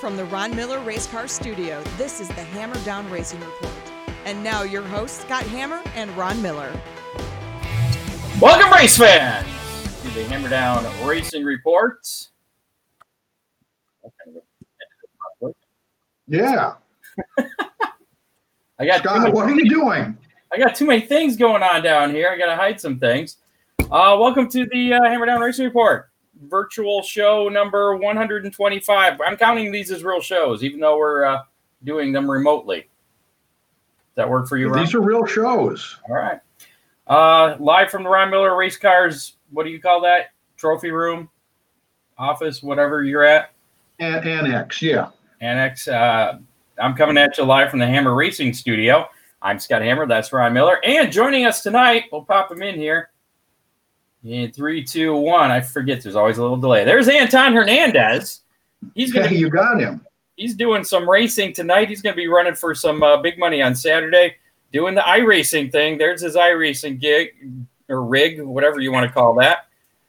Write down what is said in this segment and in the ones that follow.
From the Ron Miller Race Car Studio, this is the Hammer Down Racing Report. And now your hosts, Scott Hammer and Ron Miller. Welcome, race fans, to the Hammer Down Racing Report. Yeah. I got Scott, many, what are you doing? I got too many things going on down here. I got to hide some things. Uh, welcome to the uh, Hammer Down Racing Report, virtual show number 125. I'm counting these as real shows, even though we're uh, doing them remotely. Does that work for you, Ron? These are real shows. All right. Uh, live from the Ron Miller Race Cars. What do you call that? Trophy room, office, whatever you're at. An- Annex, yeah. Annex. Uh, I'm coming at you live from the Hammer Racing Studio. I'm Scott Hammer. That's Ron Miller. And joining us tonight, we'll pop him in here. In three, two, one. I forget. There's always a little delay. There's Anton Hernandez. He's gonna. Hey, you got him. He's doing some racing tonight. He's gonna be running for some uh, big money on Saturday, doing the iRacing thing. There's his iRacing gig or rig, whatever you want to call that.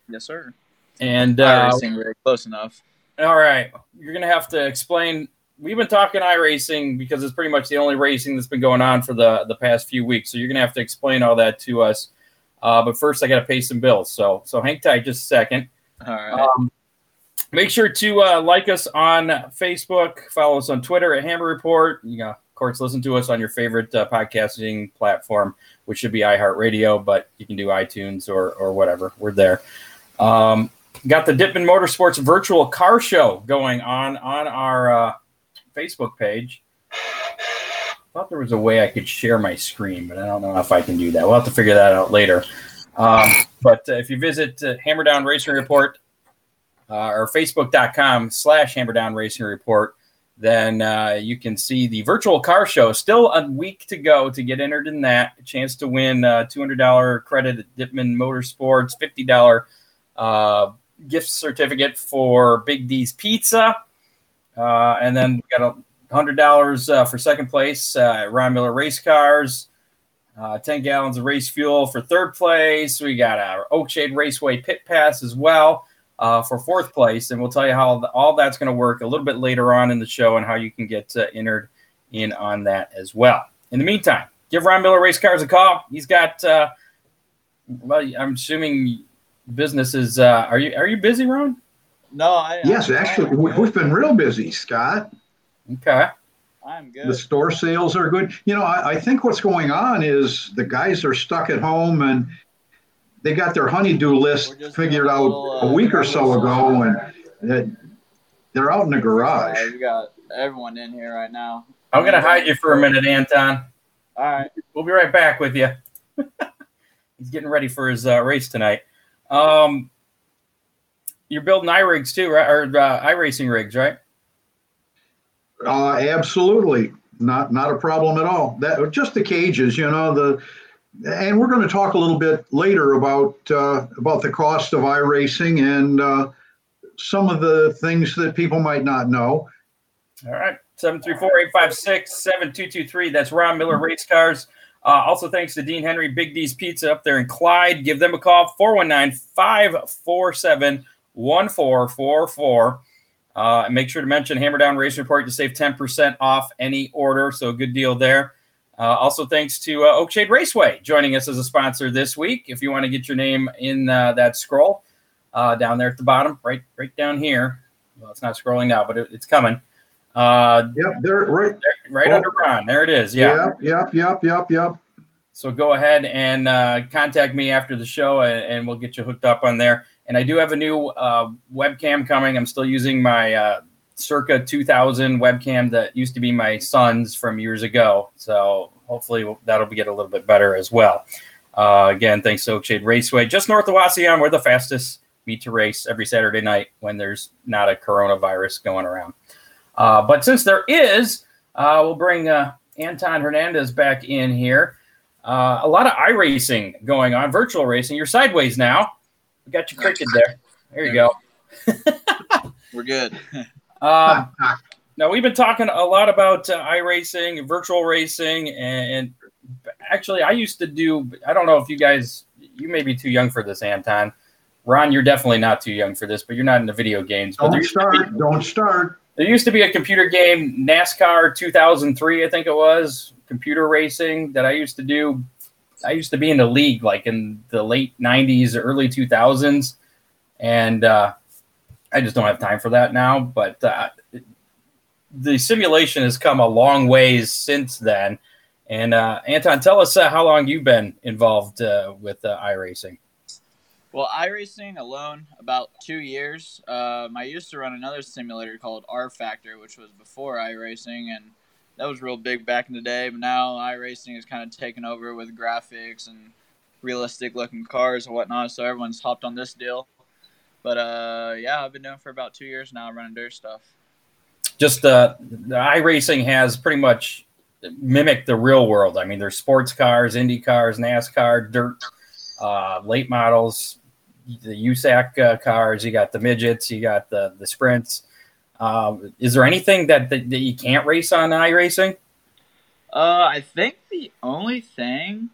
Yes, sir. And uh, racing rig, close enough. All right. You're going to have to explain. We've been talking iRacing because it's pretty much the only racing that's been going on for the, the past few weeks. So you're going to have to explain all that to us. Uh, but first, I got to pay some bills. So so hang tight just a second. All right. Um, make sure to uh, like us on Facebook, follow us on Twitter at Hammer Report. You know, of course, listen to us on your favorite uh, podcasting platform, which should be iHeartRadio, but you can do iTunes or or whatever. We're there. Um, got the Dipman Motorsports virtual car show going on on our uh, Facebook page. Thought there was a way I could share my screen, but I don't know if I can do that. We'll have to figure that out later. Um, but uh, if you visit uh, Hammer Down Racing Report uh, or Facebook.com slash Hammer Down Racing Report, then uh, you can see the virtual car show. Still a week to go to get entered in that. A chance to win uh, $200 credit at Dipman Motorsports, $50 uh, gift certificate for Big D's Pizza. Uh, and then we've got a hundred dollars uh, for second place uh, at Ron Miller Race Cars. Uh, 10 gallons of race fuel for third place. We got our Oakshade Raceway pit pass as well uh, for fourth place. And we'll tell you how the, all that's going to work a little bit later on in the show and how you can get uh, entered in on that as well. In the meantime, give Ron Miller Race Cars a call. He's got, uh, well, I'm assuming business is, uh, are you, are you busy, Ron? no, I. Yes, I'm, actually, I'm we've been real busy, Scott. Okay. I'm good. The store sales are good. You know, I, I think what's going on is the guys are stuck at home and they got their honeydew list figured doing a out little, a uh, week or so ago, and they're out in the garage. Uh, we got everyone in here right now. I'm going to hide you for a minute, Anton. All right. We'll be right back with you. He's getting ready for his uh, race tonight. Um, you're building i rigs too, right? Or uh, iRacing rigs, right? Uh, absolutely, not not a problem at all. That just the cages, you know the, and we're going to talk a little bit later about uh, about the cost of iRacing and uh, some of the things that people might not know. All right. 734-856-7223. That's Ron Miller Race Cars. Uh, also, thanks to Dean Henry, Big D's Pizza up there in Clyde. Give them a call, 419-547-1444. Uh, and make sure to mention Hammer Down Race Report to save 10% off any order. So good deal there. Uh, also, thanks to uh, Oakshade Raceway joining us as a sponsor this week. If you want to get your name in uh, that scroll uh, down there at the bottom, right, right down here. Well, it's not scrolling now, but it, it's coming. Uh, Yep, they're right. there- right Oh. under Ron. There it is. Yeah. Yep, yep, yep, yep, yep. So go ahead and uh, contact me after the show, and, and we'll get you hooked up on there. And I do have a new uh, webcam coming. I'm still using my uh, circa 2000 webcam that used to be my son's from years ago. So hopefully that'll get a little bit better as well. Uh, again, thanks to Oakshade Raceway, just north of Wauseon. We're the fastest meet to race every Saturday night when there's not a coronavirus going around. Uh, but since there is, uh, we'll bring uh, Anton Hernandez back in here. Uh, a lot of iRacing going on, virtual racing. You're sideways now. We got you cricket there. There you go. We're good. Um, now we've been talking a lot about uh, iRacing, virtual racing, and, and actually, I used to do. I don't know if you guys, you may be too young for this, Anton. Ron, you're definitely not too young for this, but you're not into video games. But Don't used, to be, start. Don't start. there used to be a computer game, NASCAR 2003, I think it was, computer racing that I used to do. I used to be in the league like in the late 90s, early 2000s, and uh, I just don't have time for that now. But uh, the simulation has come a long ways since then. And uh, Anton, tell us uh, how long you've been involved uh, with uh, iRacing. Well, iRacing alone, about two years. Um, I used to run another simulator called rFactor, which was before iRacing, and that was real big back in the day. But now iRacing is kind of taken over with graphics and realistic looking cars and whatnot. So everyone's hopped on this deal. But uh, yeah, I've been doing for about two years now, running dirt stuff. Just uh, the iRacing has pretty much mimicked the real world. I mean, there's sports cars, Indy cars, NASCAR, dirt, uh, late models, the USAC uh, cars. You got the midgets, you got the the sprints. Um, is there anything that, that that you can't race on iRacing? Uh, I think the only thing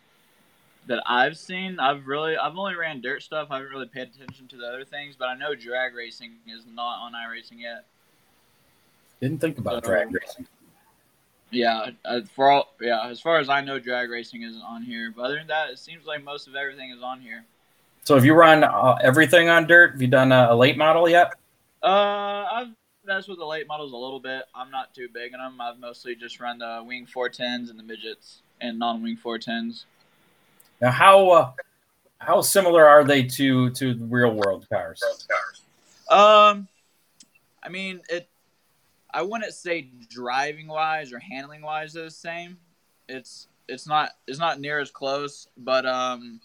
that I've seen, I've really, I've only ran dirt stuff. I haven't really paid attention to the other things, but I know drag racing is not on iRacing yet. Didn't think about So- drag racing. Yeah, uh, for all, yeah, as far as I know, drag racing isn't on here. But other than that, it seems like most of everything is on here. So have you run uh, everything on dirt? Have you done a, a late model yet? Uh, I've messed with the late models a little bit. I'm not too big in them. I've mostly just run the wing 410s and the midgets and non-wing 410s. Now, how uh, how similar are they to to real world cars? Um, I mean, it. I wouldn't say driving wise or handling wise is the same. It's it's not it's not near as close, but um,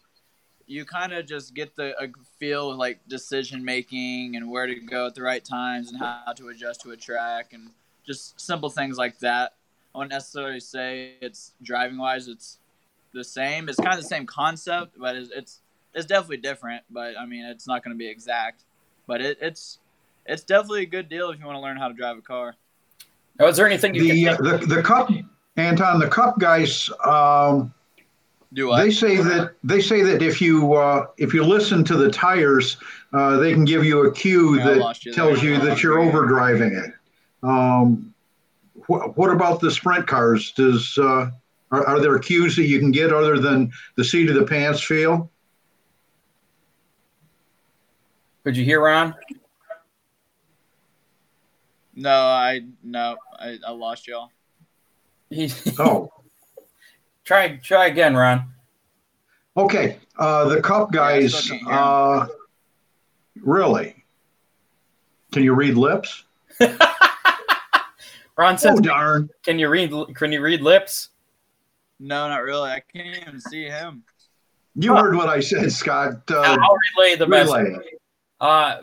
you kind of just get the a feel of, like decision making and where to go at the right times and how to adjust to a track and just simple things like that. I wouldn't necessarily say it's driving wise. It's the same. It's kind of the same concept, but it's it's, it's definitely different. But I mean, it's not going to be exact. But it, it's it's definitely a good deal if you want to learn how to drive a car. Now, is there anything you The, can uh, the the cup, Anton, the cup guys. Um, Do I? They say that they say that if you uh, if you listen to the tires, uh, they can give you a cue Yeah, that you tells there. you that you're overdriving it. Um, wh- what about the sprint cars? Does uh, are, are there cues that you can get other than the seat of the pants feel? Could you hear Ron? No, I no, I, I lost y'all. He, Oh, try try again, Ron. okay. Uh, the cup guys. still can't hear 'em. Uh, really? Can you read lips? Ron says, Oh darn! "Can you read? Can you read lips?" No, not really. I can't even see him. You heard what I said, Scott. Uh, I'll relay the relay. message. Uh,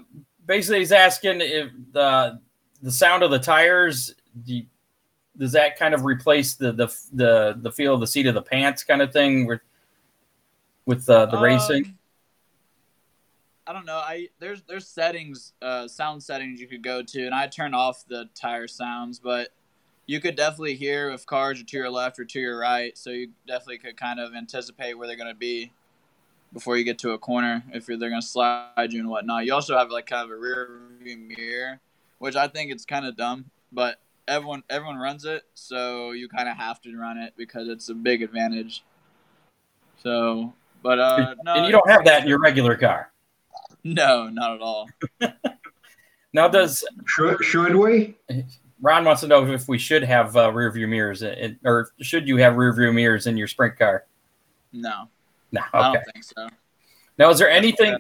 basically, he's asking if the the sound of the tires do you- does that kind of replace the the the the feel of the seat of the pants kind of thing with with uh, the racing. Um, I don't know. I there's there's settings, uh, sound settings you could go to, and I turn off the tire sounds, but you could definitely hear if cars are to your left or to your right, so you definitely could kind of anticipate where they're going to be before you get to a corner if you're, they're going to slide you and whatnot. You also have like kind of a rear view mirror, which I think it's kind of dumb, but everyone everyone runs it, so you kind of have to run it because it's a big advantage. So, but uh, no, and you don't have that in your regular car. no, not at all. Now, does Should, should we? Ron wants to know if we should have uh, rear view mirrors, in, or should you have rear view mirrors in your sprint car? No, No. I Okay. don't think so. Now, is there anything?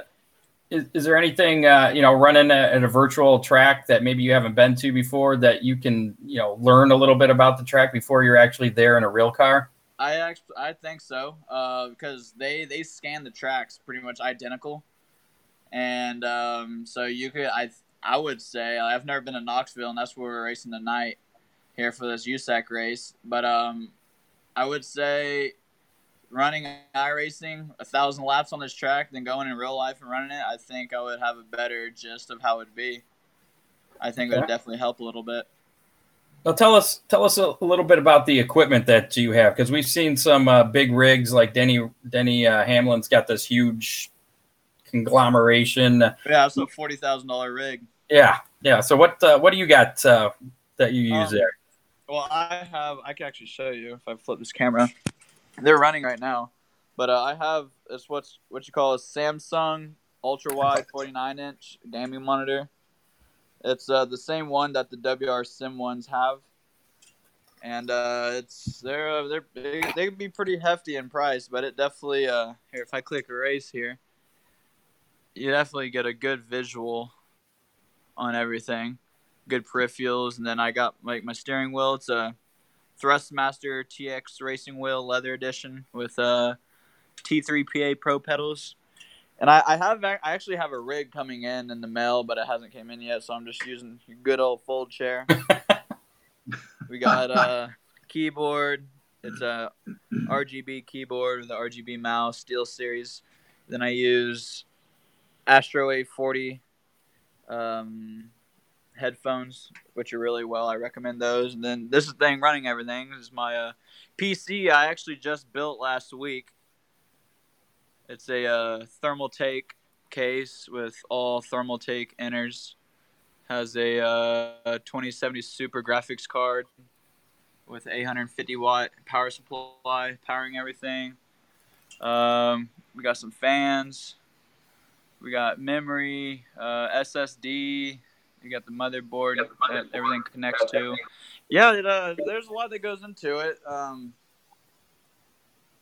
Is, is there anything uh, you know running at, a virtual track that maybe you haven't been to before that you can you know learn a little bit about the track before you're actually there in a real car? I I think so uh, because they they scan the tracks pretty much identical, and um, so you could I I would say I've never been to Knoxville and that's where we're racing tonight here for this USAC race, but um, I would say running iRacing a thousand laps on this track than going in real life and running it. I think I would have a better gist of how it'd be. I think it would definitely help a little bit. Now tell us tell us a little bit about the equipment that you have because we've seen some uh, big rigs like Denny Denny uh, Hamlin's got this huge conglomeration. Yeah, it's a forty thousand dollar rig. Yeah, yeah. So what uh, what do you got uh, that you use um, there? Well, I have. I can actually show you if I flip this camera. They're running right now, but uh, I have it's what's what you call a Samsung ultra wide forty nine inch gaming monitor. It's uh, the same one that the WR Sim ones have, and uh, it's they're uh, they're they, they can be pretty hefty in price, but it definitely uh here if I click erase here, you definitely get a good visual on everything, good peripherals, and then I got like my steering wheel. It's a Thrustmaster TX Racing Wheel Leather Edition with uh T3PA Pro pedals and I, I have I actually have a rig coming in in the mail, but it hasn't came in yet, so I'm just using good old fold chair. we got a keyboard. It's a RGB keyboard with the RGB mouse, SteelSeries. Then I use Astro A40 um, headphones, which are really well. I recommend those. And then this is thing running everything. Is my uh, PC I actually just built last week it's a uh, Thermaltake case with all Thermaltake inners. Has a uh, 2070 Super graphics card with 850 watt power supply powering everything. Um, we got some fans. We got memory, uh, SSD. You got the motherboard that everything connects to. Yeah, it, uh, there's a lot that goes into it. Um,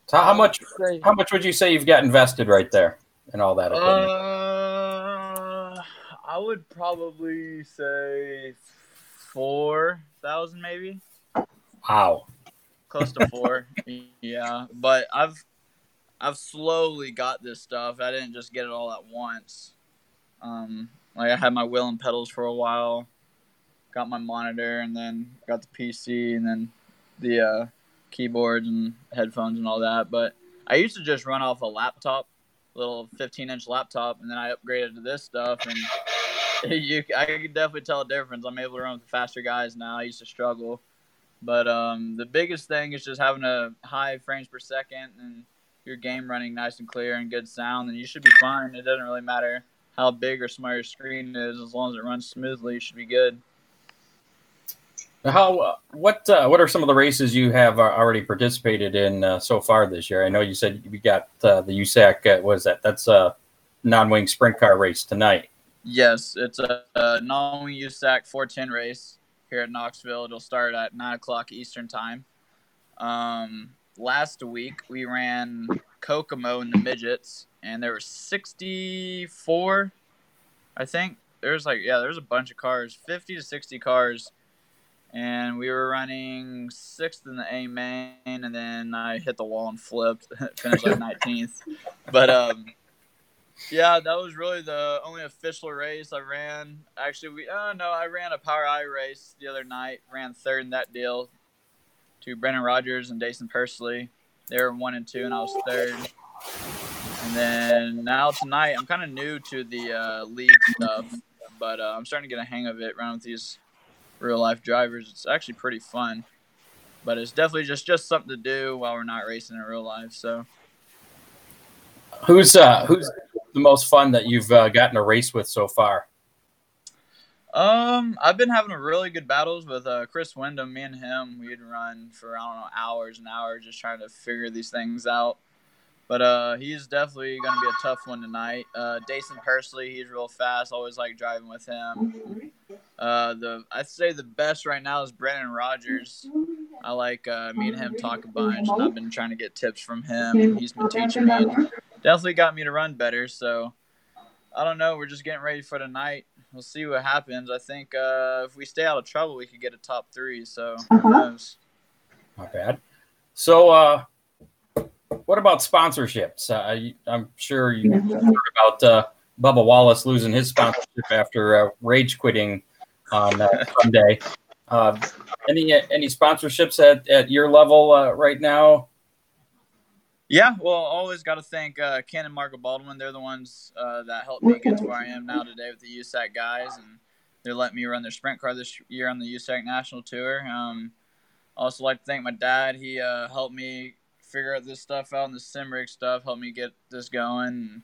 so how much? How much would you say you've got invested right there and all that equipment? Uh, I would probably say four thousand, maybe. Wow. Close to four. yeah, but I've I've slowly got this stuff. I didn't just get it all at once. Um, like I had my wheel and pedals for a while, got my monitor, and then got the PC, and then the uh, keyboards and headphones and all that. But I used to just run off a laptop, little 15 inch laptop, and then I upgraded to this stuff. And you, I could definitely tell a difference. I'm able to run with the faster guys now. I used to struggle. But um, the biggest thing is just having a high frames per second and your game running nice and clear and good sound, and you should be fine. It doesn't really matter how big or small your screen is, as long as it runs smoothly, you should be good. How uh, what uh, what are some of the races you have uh, already participated in uh, so far this year? I know you said you got uh, the USAC. Uh, what is that? That's a non-wing sprint car race tonight. Yes, it's a, a non-wing USAC 410 race here at Knoxville. It'll start at nine o'clock Eastern time. Um, last week we ran Kokomo in the midgets, and there were 64, I think. There's like yeah, there's a bunch of cars, 50 to 60 cars and we were running sixth in the A main, and then I hit the wall and flipped, finished like 19th. But um, yeah, that was really the only official race I ran. Actually, we oh no, I ran a POWRi race the other night. Ran third in that deal to Brendan Rogers and Jason Persley. They were one and two, and I was third. And then now tonight, I'm kind of new to the uh, league stuff, but uh, I'm starting to get a hang of it. Around with these real life drivers. It's actually pretty fun, but it's definitely just just something to do while we're not racing in real life. So, who's uh who's the most fun that you've uh, gotten a race with so far? Um, I've been having really good battles with uh, Chris Windom. Me and him, we'd run for I don't know hours and hours just trying to figure these things out. But uh, he's definitely going to be a tough one tonight. Uh, Jason Persley, he's real fast. Always like driving with him. Uh, the I'd say the best right now is Brendan Rogers. I like uh, me and him talk a bunch, and I've been trying to get tips from him. And he's been teaching me. Definitely got me to run better. So I don't know. We're just getting ready for tonight. We'll see what happens. I think uh, if we stay out of trouble, we could get a top three. So who knows? Not bad. So, uh, what about sponsorships? Uh, I'm sure you heard about uh, Bubba Wallace losing his sponsorship after uh, rage quitting on uh, Sunday. Uh, any any sponsorships at, at your level uh, right now? Yeah, well, always got to thank uh, Ken and Marco Baldwin. They're the ones uh, that helped me get to where I am now today with the USAC guys, and they're letting me run their sprint car this year on the USAC National Tour. Um, also like to thank my dad. He uh, helped me figure out this stuff out and the sim rig stuff, helped me get this going.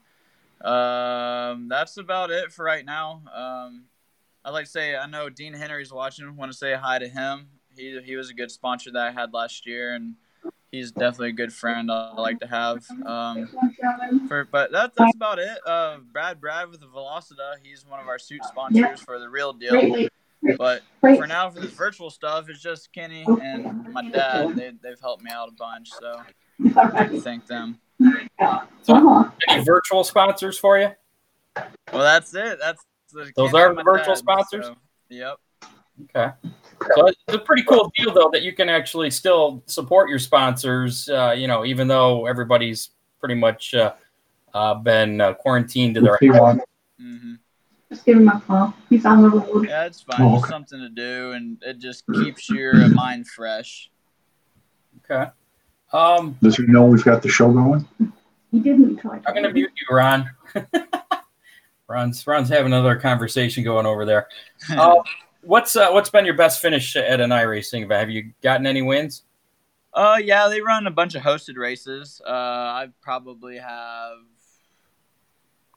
Um, that's about it for right now. Um, I'd like to say I know Dean Henry's watching. Want to say hi to him. He he was a good sponsor that I had last year, and he's definitely a good friend I like to have. Um, for but that, that's about it. Uh, Brad Brad with the Velocita, he's one of our suit sponsors for the real deal. But for now, for the virtual stuff, it's just Kenny and my dad. They they've helped me out a bunch, so I thank them. So, any virtual sponsors for you? Well, that's it. That's the those are virtual dad, sponsors. So, yep. Okay. So it's a pretty cool deal, though, that you can actually still support your sponsors. Uh, you know, even though everybody's pretty much uh, uh, been uh, quarantined to their house. Mm-hmm. Just give him a call. He's on the road. Yeah, it's fine. Oh, okay. something to do, and it just keeps your mind fresh. Okay. Um, Does he know we've got the show going? He didn't try. I'm going to mute you, Ron. Ron's Ron's having another conversation going over there. Uh, what's uh, what's been your best finish at an iRacing event? Have you gotten any wins? Uh, yeah, they run a bunch of hosted races. Uh, I probably have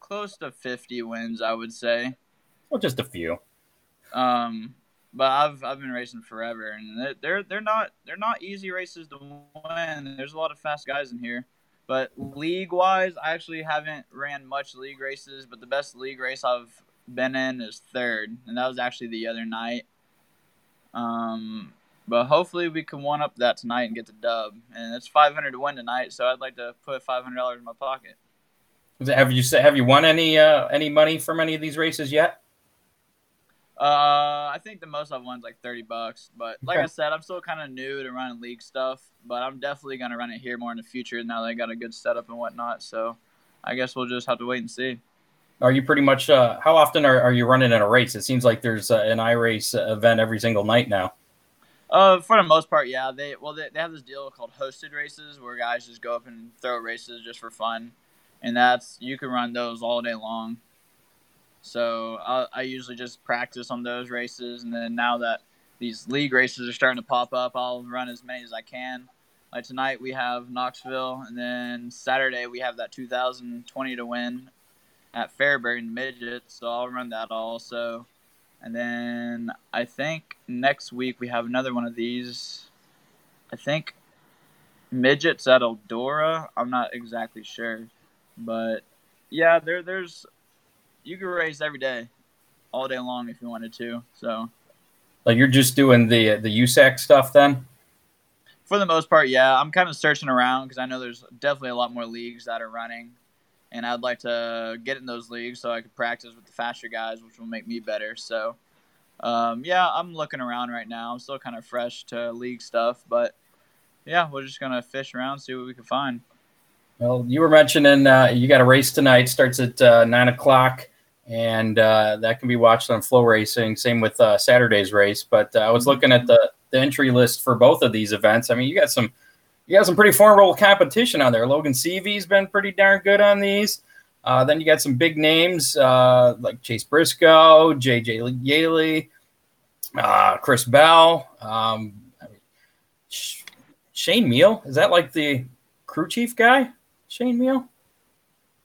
close to 50 wins, I would say. Well, just a few. Um, but I've I've been racing forever, and they're they're not they're not easy races to win. There's a lot of fast guys in here. But league wise, I actually haven't ran much league races, but the best league race I've been in is third, and that was actually the other night. Um, but hopefully we can one up that tonight and get the dub. And it's 500 to win tonight, so I'd like to put $500 in my pocket. Have you have you won any uh, any money from any of these races yet? Uh, I think the most I've won is like 30 bucks. But like okay. I said, I'm still kind of new to running league stuff, but I'm definitely going to run it here more in the future now that I got a good setup and whatnot. So I guess we'll just have to wait and see. Are you pretty much, uh, how often are, are you running in a race? It seems like there's uh, an iRace event every single night now. Uh, for the most part, yeah. They well, they, they have this deal called hosted races where guys just go up and throw races just for fun, and that's you can run those all day long. So I, I usually just practice on those races, and then now that these league races are starting to pop up, I'll run as many as I can. Like tonight we have Knoxville, and then Saturday we have that 2020 to win at Fairbury in midget, so I'll run that also. And then I think next week we have another one of these. I think midgets at Eldora. I'm not exactly sure, but yeah, there there's you can race every day, all day long if you wanted to. So, like you're just doing the the USAC stuff then. For the most part, yeah. I'm kind of searching around because I know there's definitely a lot more leagues that are running, and I'd like to get in those leagues so I could practice with the faster guys, which will make me better. So, um, yeah, I'm looking around right now. I'm still kind of fresh to league stuff, but yeah, we're just gonna fish around, see what we can find. Well, you were mentioning uh, you got a race tonight. Starts at uh, nine o'clock and uh, that can be watched on FloRacing. Same with uh, Saturday's race. But uh, I was mm-hmm. looking at the, the entry list for both of these events. I mean, you got some you got some pretty formidable competition on there. Logan Seavey's been pretty darn good on these. Uh, then you got some big names uh, like Chase Briscoe, JJ Yeley, uh, Chris Bell, um, Shane Hmiel. Is that like the crew chief guy? Shane Hmiel?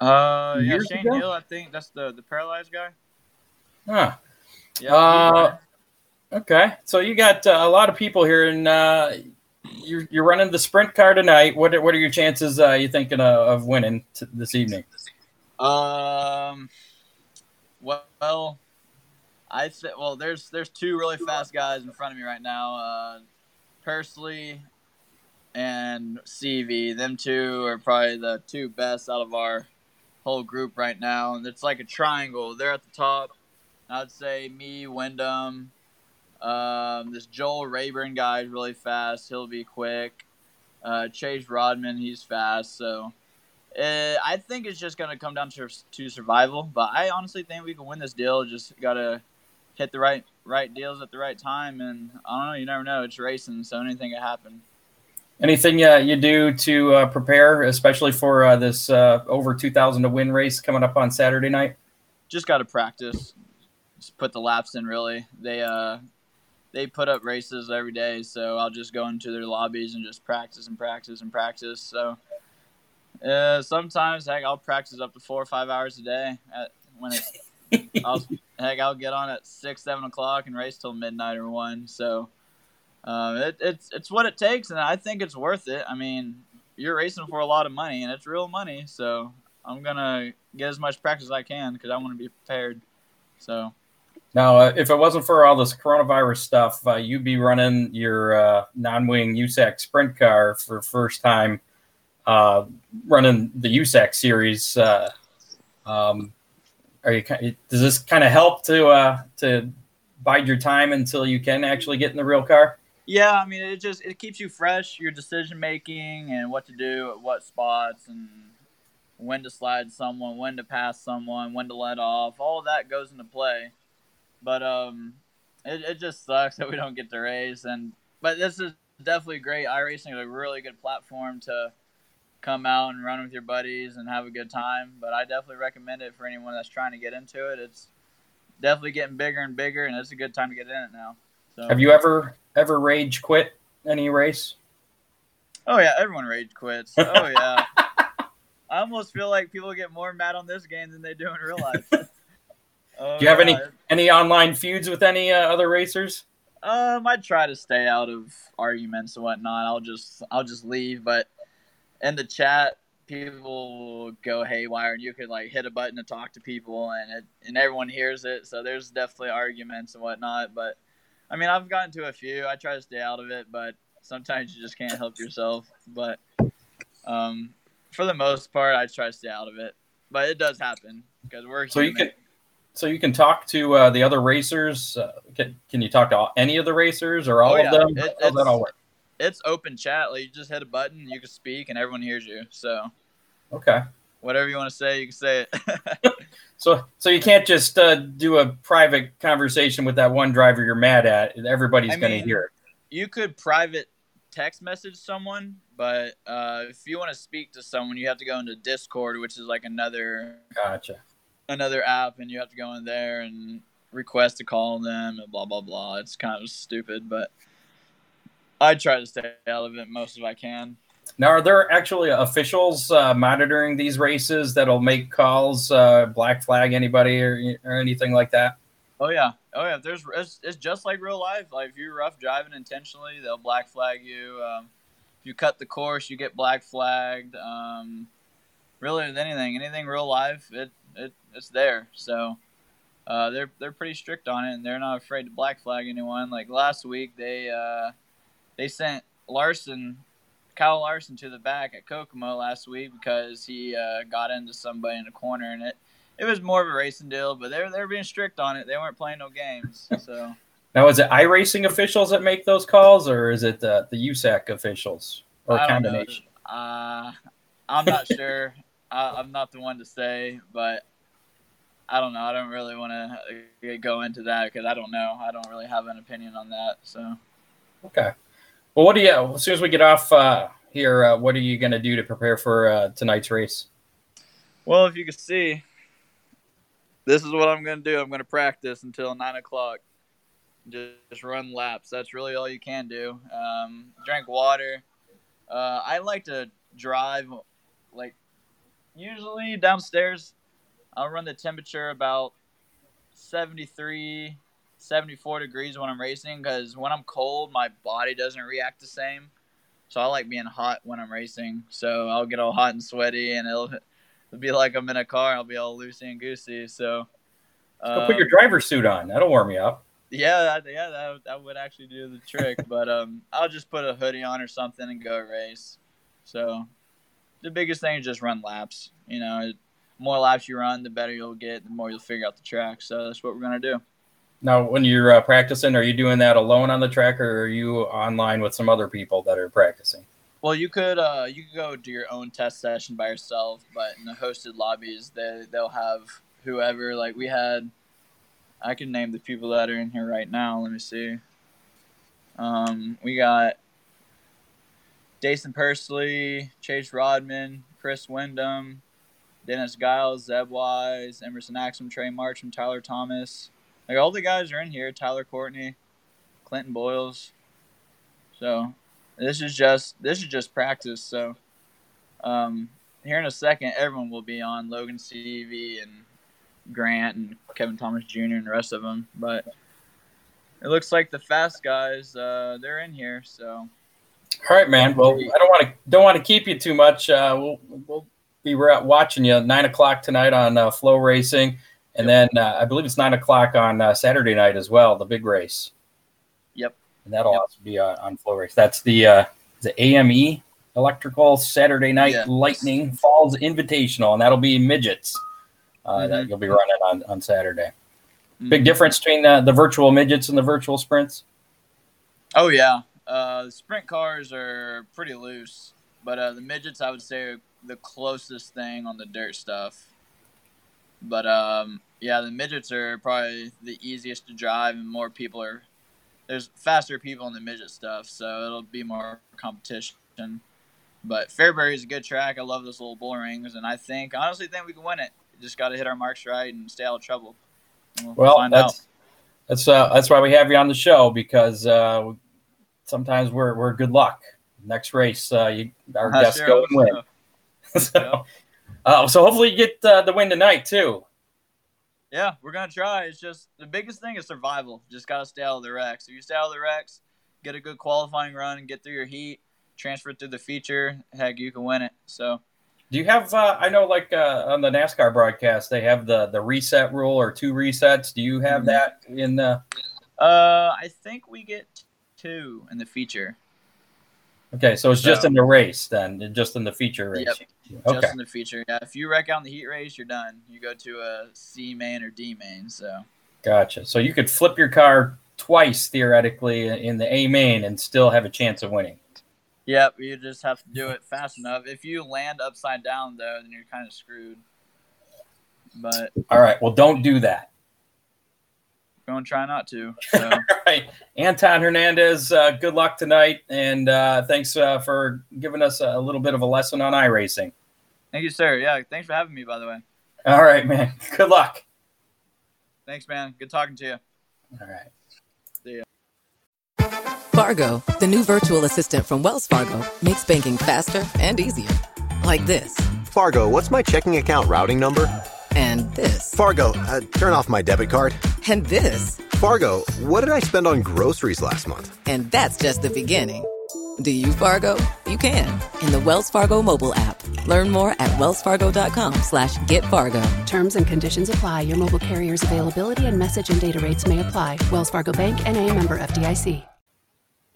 Uh, yeah, Shane ago? Hill. I think that's the the paralyzed guy. Huh. Yeah. Uh, okay, so you got uh, a lot of people here, and uh, you're you're running the sprint car tonight. What are, what are your chances? Uh, you thinking of, of winning t- this evening? Um. Well, I th- well, there's there's two really fast guys in front of me right now. Uh, Persley and Seavey. Them two are probably the two best out of our whole group right now, and it's like a triangle. They're at the top. I'd say me, Windom, um, this Joel Rayburn guy is really fast. He'll be quick. Uh, Chase Rodman, he's fast. So uh, I think it's just going to come down to, to survival. But I honestly think we can win this deal. Just got to hit the right right deals at the right time. And I don't know. You never know. It's racing, so anything can happen. Anything uh, you do to uh, prepare, especially for uh, this uh, over 2,000 to win race coming up on Saturday night? Just got to practice. Just put the laps in. Really, they uh they put up races every day, so I'll just go into their lobbies and just practice and practice and practice. So uh, sometimes, heck, I'll practice up to four or five hours a day. At, when it, I'll, heck, I'll get on at six, seven o'clock and race till midnight or one. So um, it, it's it's what it takes, and I think it's worth it. I mean, you're racing for a lot of money, and it's real money. So I'm gonna get as much practice as I can because I want to be prepared. So now, uh, if it wasn't for all this coronavirus stuff, uh, you'd be running your uh, non-wing USAC sprint car for first time, uh, running the USAC series. Uh, um, are you? Does this kind of help to uh, to bide your time until you can actually get in the real car? Yeah, I mean, it just it keeps you fresh, your decision making, and what to do at what spots, and when to slide someone, when to pass someone, when to let off. All that goes into play but um, it, it just sucks that we don't get to race. And but this is definitely great. iRacing is a really good platform to come out and run with your buddies and have a good time. But I definitely recommend it for anyone that's trying to get into it. It's definitely getting bigger and bigger, and it's a good time to get in it now. So, have you ever ever rage quit any race? Oh yeah, everyone rage quits. Oh yeah. I almost feel like people get more mad on this game than they do in real life. Oh, Do you have any any online feuds with any uh, other racers? Um, I try to stay out of arguments and whatnot. I'll just I'll just leave, but in the chat, people go haywire, and you could like hit a button to talk to people, and it, and everyone hears it. So there's definitely arguments and whatnot. But I mean, I've gotten to a few. I try to stay out of it, but sometimes you just can't help yourself. But um, for the most part, I try to stay out of it. But it does happen because we're so human. you can so you can talk to uh, the other racers. Uh, can, can you talk to all, any of the racers or all oh, yeah. of them? It, How does that all work? It's open chat. Like you just hit a button, you can speak, and everyone hears you. So, okay, whatever you want to say, you can say it. so, so you can't just uh, do a private conversation with that one driver you're mad at. Everybody's going to hear it. You could private text message someone, but uh, if you want to speak to someone, you have to go into Discord, which is like another. Gotcha another app and you have to go in there and request to call them and blah blah blah. It's kind of stupid, but I try to stay out of it most of I can. Now, are there actually officials uh, monitoring these races that'll make calls, uh, black flag anybody or, or anything like that? Oh yeah, oh yeah. There's it's, it's just like real life. Like if you're rough driving intentionally, they'll black flag you. Um, if you cut the course, you get black flagged. Um, really, with anything, anything real life, it it, it's there. So uh, they're they're pretty strict on it, and they're not afraid to black flag anyone. Like last week, they uh, they sent Larson, Kyle Larson, to the back at Kokomo last week because he uh, got into somebody in the corner, and it it was more of a racing deal. But they're they're being strict on it. They weren't playing no games. So now, is it iRacing officials that make those calls, or is it the the USAC officials, or a combination? Uh, I'm not sure. I, am not the one to say, but I don't know. I don't really want to go into that because I don't know. I don't really have an opinion on that. So. Okay. Well, what do you? As soon as we get off uh, here, uh, what are you going to do to prepare for uh, tonight's race? Well, if you can see, this is what I'm going to do. I'm going to practice until nine o'clock. Just run laps. That's really all you can do. Um, drink water. Uh, I like to drive like usually downstairs, I'll run the temperature about 73, 74 degrees when I'm racing because when I'm cold, my body doesn't react the same. So I like being hot when I'm racing. So I'll get all hot and sweaty, and it'll, it'll be like I'm in a car. I'll be all loosey and goosey. So um, put your driver's suit on. That'll warm you up. Yeah, that, yeah, that, that would actually do the trick. but um, I'll just put a hoodie on or something and go race. So the biggest thing is just run laps. You know, the more laps you run, the better you'll get. The more you'll figure out the track. So that's what we're gonna do. Now, when you're uh, practicing, are you doing that alone on the track, or are you online with some other people that are practicing? Well, you could uh, you could go do your own test session by yourself, but in the hosted lobbies, they they'll have whoever. Like we had, I can name the people that are in here right now. Let me see. Um, we got Jason Persley, Chase Rodman, Chris Windom, Dennis Giles, Zeb Wise, Emerson Axsom, Trey Marcham, Tyler Thomas. Like all the guys are in here. Tyler Courtney, Clinton Boyles. So this is just this is just practice. So um, here in a second, everyone will be on Logan Seavey and Grant and Kevin Thomas Jr. and the rest of them. But it looks like the fast guys uh, they're in here. So all right, man. Well, I don't want to don't want to keep you too much. Uh, we'll we'll be watching you nine o'clock tonight on uh, FloRacing, and yep. then uh, I believe it's nine o'clock on uh, Saturday night as well, the big race. Yep. And that'll yep. also be uh, on FloRace. That's the uh, the AME Electrical Saturday Night yeah. Lightning Falls Invitational, and that'll be midgets mm-hmm. that you'll be running on on Saturday. Mm-hmm. Big difference between the, the virtual midgets and the virtual sprints. Oh yeah, uh, the sprint cars are pretty loose, but uh, the midgets I would say are the closest thing on the dirt stuff. But um, yeah, the midgets are probably the easiest to drive, and more people are. There's faster people in the midget stuff, so it'll be more competition. But Fairbury is a good track. I love those little bull rings, and I think honestly think we can win it. just got to hit our marks right and stay out of trouble. We'll, well that's out. that's uh, that's why we have you on the show because uh, sometimes we're we're good luck. Next race, uh, you, our guests sure go and win. So, so, uh, so hopefully you get uh, the win tonight too. Yeah, we're gonna try. It's just the biggest thing is survival. Just gotta stay out of the wrecks. If you stay out of the wrecks, get a good qualifying run, and get through your heat, transfer through the feature, heck, you can win it. So. Do you have? Uh, I know, like uh, on the NASCAR broadcast, they have the the reset rule or two resets. Do you have mm-hmm. that in the? Uh, I think we get two in the feature. Okay, so it's so, just in the race then, just in the feature race. Yep, okay. just in the feature. Yeah, if you wreck out in the heat race, you're done. You go to a C main or D main. So. Gotcha. So you could flip your car twice theoretically in the A main and still have a chance of winning. Yep, you just have to do it fast enough. If you land upside down though, then you're kind of screwed. But all right, well, don't do that going to try not to. So. right. Anton Hernandez, uh, good luck tonight. And uh, thanks uh, for giving us a little bit of a lesson on iRacing. Thank you, sir. Yeah, thanks for having me, by the way. All right, man. Good luck. Thanks, man. Good talking to you. All right. See ya. Fargo, the new virtual assistant from Wells Fargo, makes banking faster and easier. Like this Fargo, what's my checking account routing number? And this. Fargo, uh, turn off my debit card. And this. Fargo, what did I spend on groceries last month? And that's just the beginning. Do you, Fargo? You can in the Wells Fargo mobile app. Learn more at wellsfargo.com slash get Fargo. Terms and conditions apply. Your mobile carrier's availability and message and data rates may apply. Wells Fargo Bank and a member FDIC.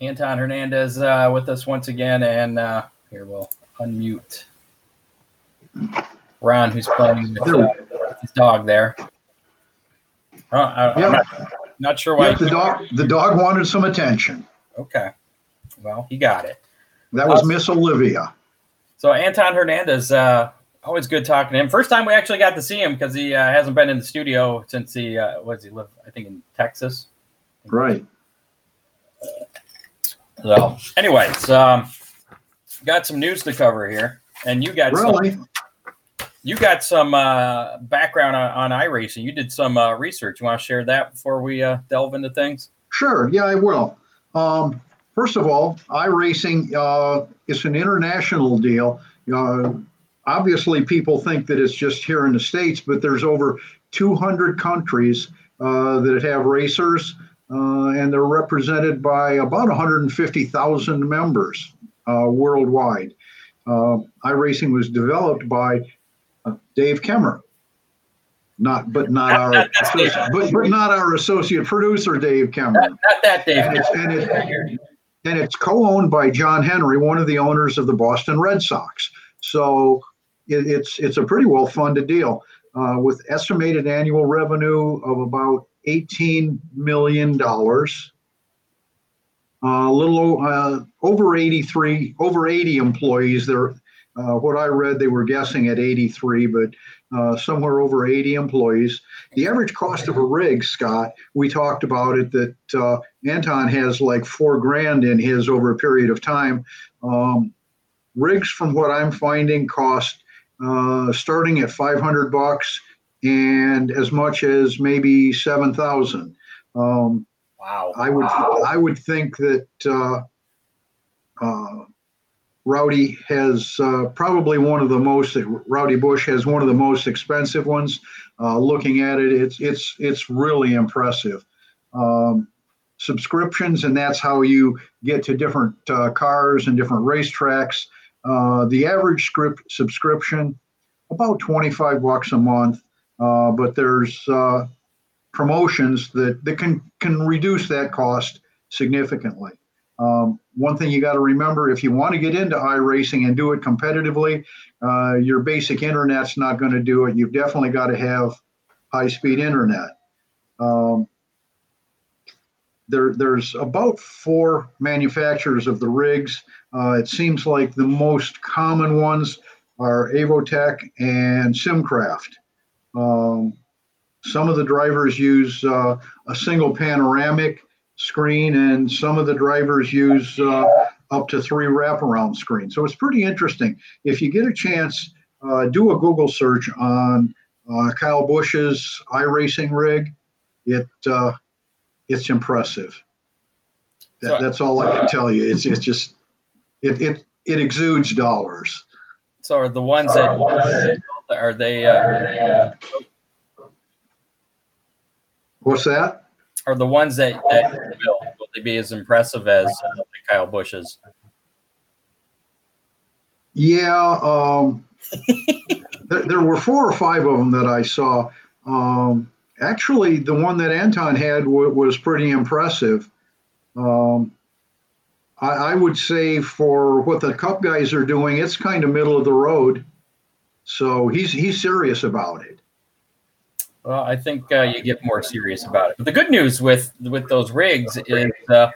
Anton Hernandez uh, with us once again. And uh, here we'll unmute. Ron, who's playing with uh, his dog there. Uh, I, yeah. Not, not, sure why. The dog. The dog wanted some attention. Okay. Well, he got it. That was uh, Miss Olivia. So Anton Hernandez, uh, always good talking to him. First time we actually got to see him because he uh, hasn't been in the studio since he uh, was he live I think in Texas. Right. So, anyways, um, got some news to cover here, and you got really. Some, you got some uh, background on, on iRacing. You did some uh, research. You want to share that before we uh, delve into things? Sure. Yeah, I will. Um, first of all, iRacing uh, is an international deal. Uh, obviously, people think that it's just here in the states, but there's over 200 countries uh, that have racers, uh, and they're represented by about 150,000 members worldwide. iRacing was developed by Dave Kaemmer. Not, but not our, not but, but not our associate producer, Dave Kemmer. Not, not that Dave. And it's, and, it, and it's co-owned by John Henry, one of the owners of the Boston Red Sox. So it, it's it's a pretty well funded deal uh, with estimated annual revenue of about eighteen million dollars. a little uh, over 83, over 80 employees. There, uh, what I read, they were guessing at 83, but uh, somewhere over 80 employees. The average cost of a rig, Scott, we talked about it that uh, Anton has like four grand in his over a period of time. Um, rigs, from what I'm finding, cost uh, starting at 500 bucks and as much as maybe 7,000. Um, wow. I would I would think that uh, uh, Rowdy has uh, probably one of the most Rowdy Busch has one of the most expensive ones. Uh, looking at it, it's it's it's really impressive. Um, subscriptions, and that's how you get to different uh, cars and different racetracks. Uh, the average script subscription about 25 bucks a month, uh, but there's uh, promotions that, that can can reduce that cost significantly. Um, one thing you got to remember if you want to get into iRacing and do it competitively, uh, your basic internet's not going to do it. You've definitely got to have high speed internet. Um, there, there's about four manufacturers of the rigs. Uh, it seems like the most common ones are Avotech and Simcraft. Um, some of the drivers use uh, a single panoramic screen, and some of the drivers use uh, up to three wraparound screens. So it's pretty interesting. If you get a chance, uh, do a Google search on uh, Kyle Busch's iRacing rig. It uh, it's impressive. That, that's all I can tell you. It's it's just it it it exudes dollars. So are the ones that are they? Uh, What's that? Are the ones that, that will, will they be as impressive as uh, Kyle Busch's? Yeah, um, there, there, were four or five of them that I saw. Um, actually, the one that Anton had w- was pretty impressive. Um, I, I, would say for what the Cup guys are doing, it's kind of middle of the road. So he's he's serious about it. Well, I think uh, you get more serious about it. But the good news with with those rigs is uh,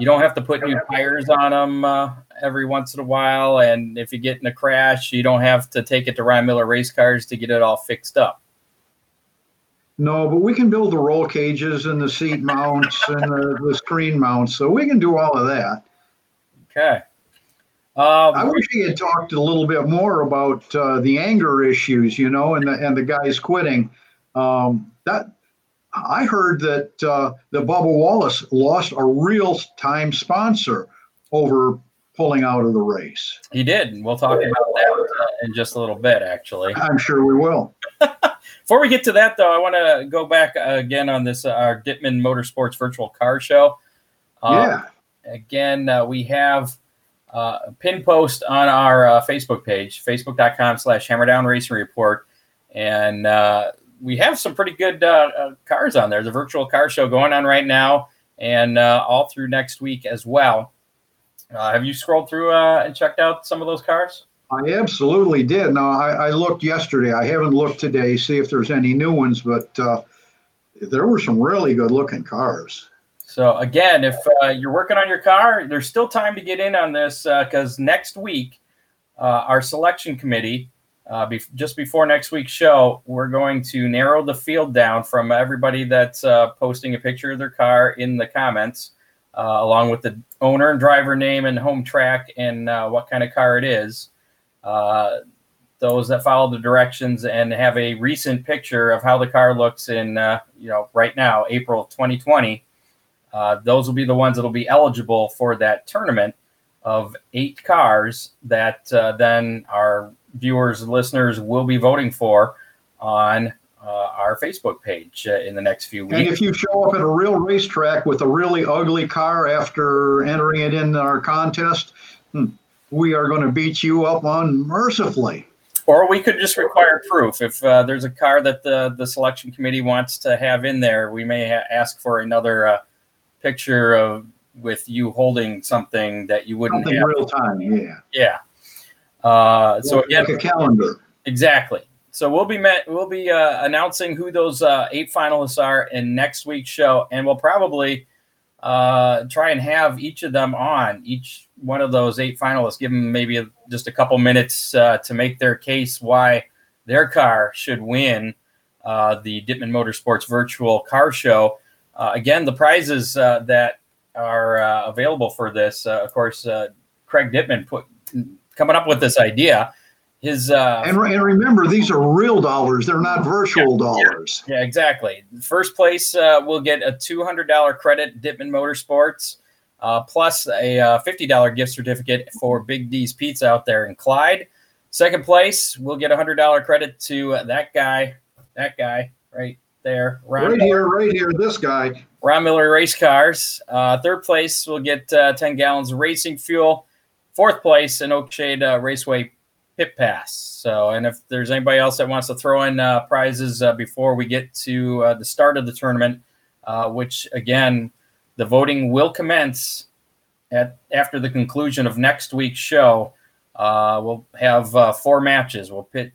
you don't have to put new tires on them uh, every once in a while, and if you get in a crash, you don't have to take it to Ron Miller Race Cars to get it all fixed up. No, but we can build the roll cages and the seat mounts and the, the screen mounts, so we can do all of that. Okay. Um, I wish he had talked a little bit more about uh, the anger issues, you know, and the and the guys quitting. Um, that I heard that uh, that Bubba Wallace lost a real time sponsor over pulling out of the race. He did. And we'll talk about that uh, in just a little bit, actually. I'm sure we will. Before we get to that, though, I want to go back again on this uh, our Dittman Motorsports Virtual Car Show. yeah. Again, uh, we have uh, pin post on our uh, Facebook page, facebook.com slash hammerdown racing report. And uh, we have some pretty good uh, uh, cars on there. The virtual car show going on right now and uh, all through next week as well. have you scrolled through and checked out some of those cars? I absolutely did. Now, I, I, looked yesterday. I haven't looked today, see if there's any new ones, but there were some really good looking cars. So again, if uh, you're working on your car, there's still time to get in on this because uh, next week, uh, our selection committee, uh, be- just before next week's show, we're going to narrow the field down from everybody that's uh, posting a picture of their car in the comments, uh, along with the owner and driver name and home track and what kind of car it is. those that follow the directions and have a recent picture of how the car looks in, you know, right now, April 2020 uh, those will be the ones that will be eligible for that tournament of eight cars that uh, then our viewers and listeners will be voting for on uh, our Facebook page uh, in the next few weeks. And if you show up at a real racetrack with a really ugly car after entering it in our contest, hmm, we are going to beat you up unmercifully. Or we could just require proof. If uh, there's a car that the, the selection committee wants to have in there, we may ha- ask for another uh, picture of with you holding something that you wouldn't something have. real time. Yeah. Yeah. Uh, so again, like a calendar. Exactly. So we'll be met. We'll be uh, announcing who those uh, eight finalists are in next week's show, and we'll probably uh, try and have each of them on each one of those eight finalists. Give them maybe a, just a couple minutes uh, to make their case why their car should win uh, the Dittman Motorsports Virtual Car Show. Uh, again, the prizes uh, that are uh, available for this, uh, of course, uh, Craig Dittman put coming up with this idea. His uh, And, re- and remember, these are real dollars. They're not virtual dollars. yeah, exactly. First place uh, will get a two hundred dollar credit Dittman Motorsports, uh, plus a uh, fifty dollar gift certificate for Big D's Pizza out there in Clyde. Second place we'll get a hundred dollar credit to uh, that guy, that guy right there, Ron Right here, right here, this guy. Ron Miller Race Cars. Uh, third place we'll get uh, 10 gallons of racing fuel. Fourth place, in Oakshade uh, Raceway Pit Pass. So, and if there's anybody else that wants to throw in uh, prizes uh, before we get to uh, the start of the tournament, uh, which again, the voting will commence at after the conclusion of next week's show. Uh, we'll have four matches. We'll pit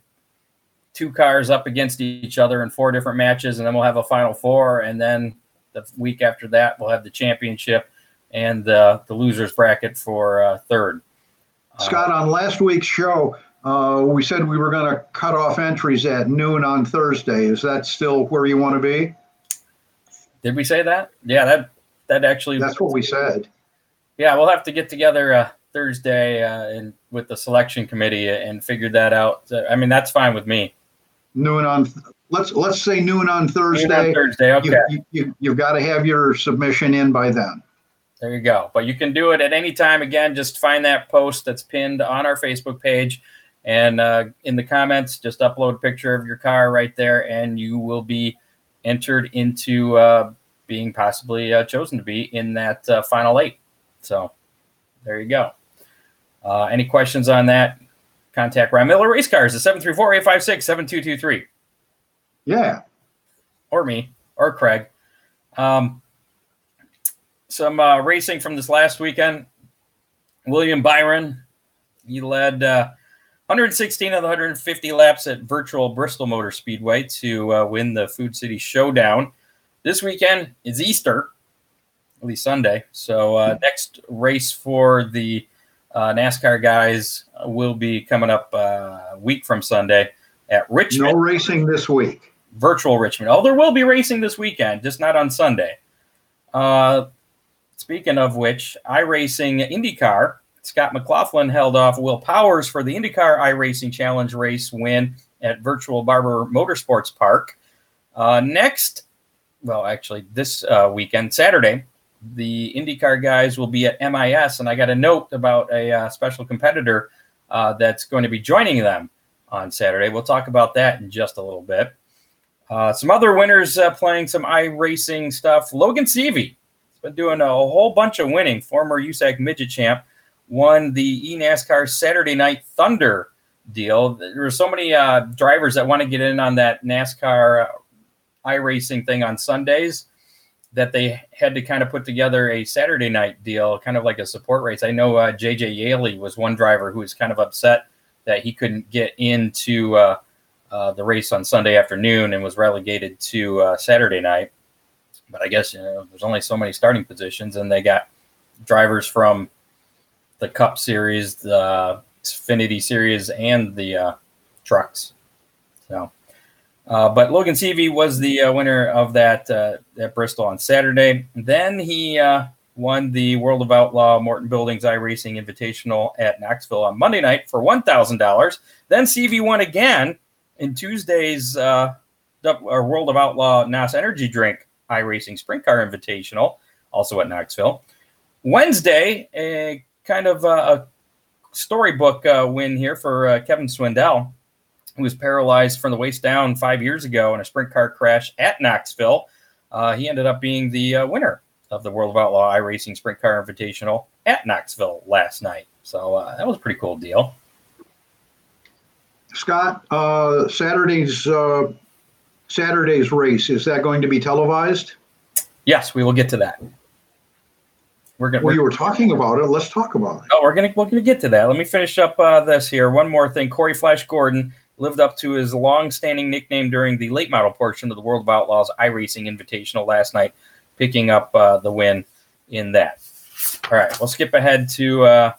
two cars up against each other in four different matches, and then we'll have a final four, and then the week after that we'll have the championship and the the losers bracket for third. Scott, on last week's show, uh, we said we were going to cut off entries at noon on Thursday. Is that still where you want to be? Did we say that? Yeah, that that actually That's what we said. Yeah, we'll have to get together uh, Thursday uh, and with the selection committee and figure that out. Uh, I mean, that's fine with me. Noon on. Let's let's say noon on Thursday. Noon on Thursday, okay. You, you, you, you've got to have your submission in by then. There you go. But you can do it at any time. Again, just find that post that's pinned on our Facebook page. And uh, in the comments, just upload a picture of your car right there, and you will be entered into uh, being possibly uh, chosen to be in that uh, final eight. So there you go. Uh, any questions on that? Contact Ron Miller Race Cars at 734 856 7223 Yeah. or me or Craig. Um, some uh, racing from this last weekend. William Byron, he led uh, 116 of the 150 laps at virtual Bristol Motor Speedway to uh, win the Food City Showdown. This weekend is Easter, at least Sunday. So uh, next race for the uh, NASCAR guys will be coming up uh, a week from Sunday at Richmond No racing this week. virtual Richmond. Oh, there will be racing this weekend, just not on Sunday. Uh, speaking of which, iRacing IndyCar, Scott McLaughlin held off Will Powers for the IndyCar iRacing Challenge race win at Virtual Barber Motorsports Park. Uh, next, well, actually, this uh, weekend, Saturday, the IndyCar guys will be at MIS, and I got a note about a uh, special competitor uh, that's going to be joining them on Saturday. We'll talk about that in just a little bit. Uh, some other winners uh, playing some iRacing stuff. Logan Seavey been doing a whole bunch of winning. Former USAC midget champ won the eNASCAR Saturday Night Thunder deal. There were so many uh, drivers that want to get in on that NASCAR iRacing thing on Sundays that they had to kind of put together a Saturday night deal, kind of like a support race. I know uh, JJ Yeley was one driver who was kind of upset that he couldn't get into uh, uh, the race on Sunday afternoon and was relegated to uh, Saturday night. But I guess you know, there's only so many starting positions, and they got drivers from the Cup Series, the Xfinity Series, and the uh, trucks. So, uh, but Logan Seavey was the uh, winner of that uh, at Bristol on Saturday. Then he uh, won the World of Outlaw Morton Buildings iRacing Invitational at Knoxville on Monday night for one thousand dollars. Then Seavey won again in Tuesday's uh, World of Outlaw NOS Energy Drink iRacing Sprint Car Invitational, also at Knoxville. Wednesday, a kind of uh, a storybook uh, win here for uh, Kevin Swindell, who was paralyzed from the waist down five years ago in a sprint car crash at Knoxville. He ended up being the winner of the World of Outlaw iRacing Sprint Car Invitational at Knoxville last night. So uh, that was a pretty cool deal. Scott, uh, Saturday's uh, Saturday's race is that going to be televised? Yes, we will get to that. We're gonna. Well, you were talking about it. Let's talk about it. Oh, we're gonna we're gonna get to that. Let me finish up uh, this here. One more thing. Corey Flash Gordon lived up to his long-standing nickname during the late model portion of the World of Outlaws iRacing Invitational last night, picking up uh, the win in that. All right, we'll skip ahead to uh,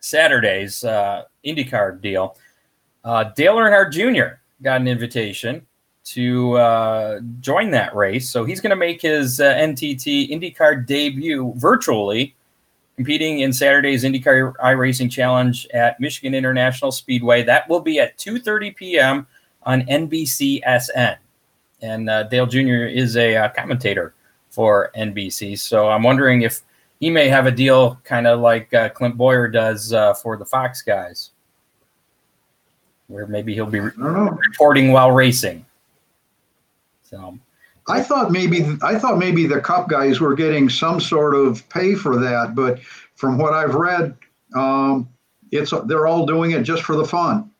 Saturday's uh, IndyCar deal. Uh, Dale Earnhardt Jr. got an invitation to uh, join that race, so he's going to make his uh, NTT IndyCar debut virtually, competing in Saturday's IndyCar iRacing Challenge at Michigan International Speedway. That will be at 2:30 p.m. on NBCSN, and uh, Dale Jr. is a uh, commentator for NBC. So I'm wondering if he may have a deal kind of like uh, Clint Bowyer does uh, for the Fox guys, where maybe he'll be re- reporting while racing. So I thought maybe I thought maybe the Cup guys were getting some sort of pay for that, but from what I've read, um, it's they're all doing it just for the fun.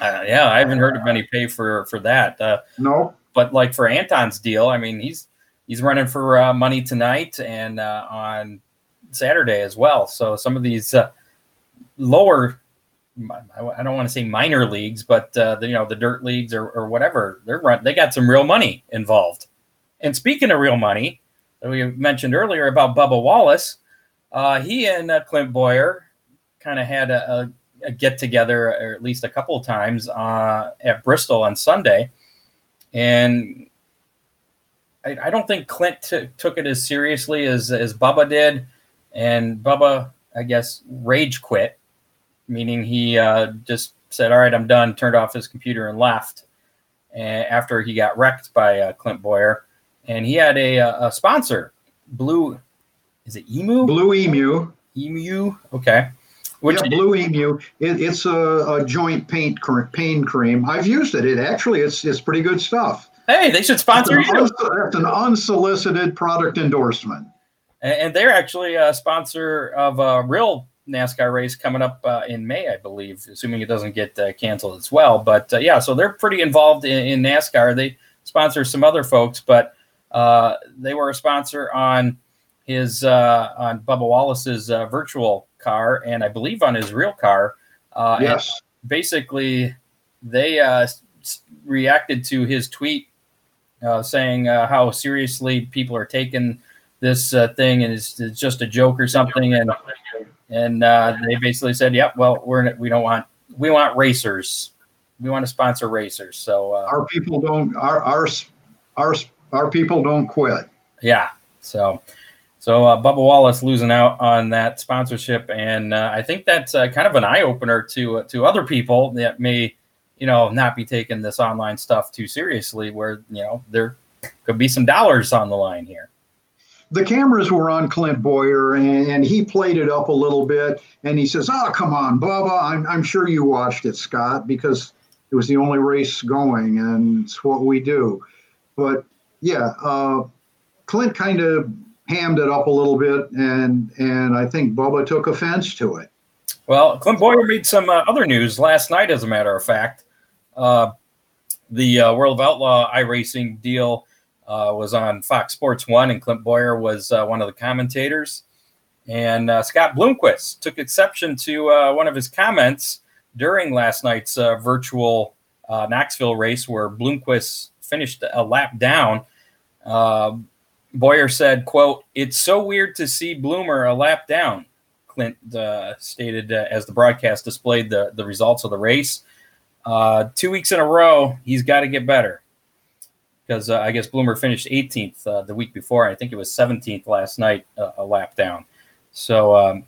Uh, yeah, I haven't heard of any pay for for that. Uh, no, but like for Anton's deal, I mean, he's he's running for uh, money tonight and uh, on Saturday as well. So some of these uh, lower, I don't want to say minor leagues, but uh, the, you know the dirt leagues or, or whatever, they're run, they got some real money involved. And speaking of real money, we mentioned earlier about Bubba Wallace, uh, he and uh, Clint Bowyer kind of had a, a, a, get together, or at least a couple of times uh, at Bristol on Sunday, and I, I don't think Clint t- took it as seriously as as Bubba did. And Bubba, I guess, rage quit, meaning he uh, just said, "All right, I'm done." Turned off his computer and left. And after he got wrecked by uh, Clint Bowyer, and he had a, a sponsor, Blue. Is it Emu? Blue Emu. Emu. Okay. Which yeah, Blue Emu. It, it's a, a, joint paint pain cream. I've used it. It actually it's it's pretty good stuff. Hey, they should sponsor you. That's an unsolicited product endorsement and, they're actually a sponsor of a real NASCAR race coming up uh, in May, I believe, assuming it doesn't get uh, canceled as well. But uh, yeah, so they're pretty involved in, in, NASCAR. They sponsor some other folks, but uh, they were a sponsor on his uh, on Bubba Wallace's uh, virtual car, and I believe on his real car. yes. Basically, they reacted to his tweet saying how seriously people are taking this uh, thing and it's, it's, just a joke or something and and uh, they basically said yep well we're we don't want we want racers. We want to sponsor racers. So uh, our people don't our our our our people don't quit. Yeah so so uh, Bubba Wallace losing out on that sponsorship, and uh, I think that's uh, kind of an eye opener to to other people that may, you know, not be taking this online stuff too seriously. Where you know there could be some dollars on the line here the cameras were on Clint Bowyer and, and, he played it up a little bit. And he says, "Oh, come on, Bubba. I'm, I'm sure you watched it, Scott, because it was the only race going, and it's what we do." But yeah, uh, Clint kind of hammed it up a little bit, and and I think Bubba took offense to it. Well, Clint Bowyer made some uh, other news last night, as a matter of fact. Uh, the uh, World of Outlaw iRacing deal uh, was on Fox Sports One, and Clint Bowyer was uh, one of the commentators. And uh, Scott Bloomquist took exception to uh, one of his comments during last night's uh, virtual uh, Knoxville race, where Bloomquist finished a lap down. Bowyer said, "quote It's so weird to see Bloomer a lap down." Clint stated as the broadcast displayed the the results of the race. two weeks in a row, he's got to get better because uh, I guess Bloomer finished 18th uh, the week before. I think it was 17th last night, uh, a lap down. So, um,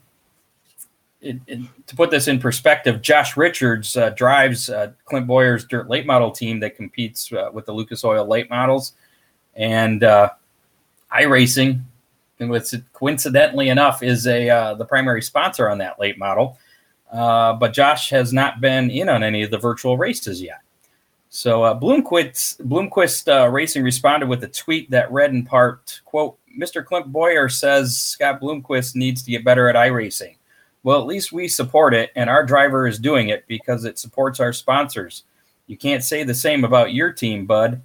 it, it, to put this in perspective, Josh Richards uh, drives uh, Clint Bowyer's dirt late model team that competes uh, with the Lucas Oil late models, and iRacing, which coincidentally enough is a the primary sponsor on that late model. but Josh has not been in on any of the virtual races yet. So uh, Bloomquist, Bloomquist uh, Racing responded with a tweet that read in part, quote, Mr. Clint Bowyer says Scott Bloomquist needs to get better at iRacing. Well, at least we support it, and our driver is doing it because it supports our sponsors. You can't say the same about your team, bud.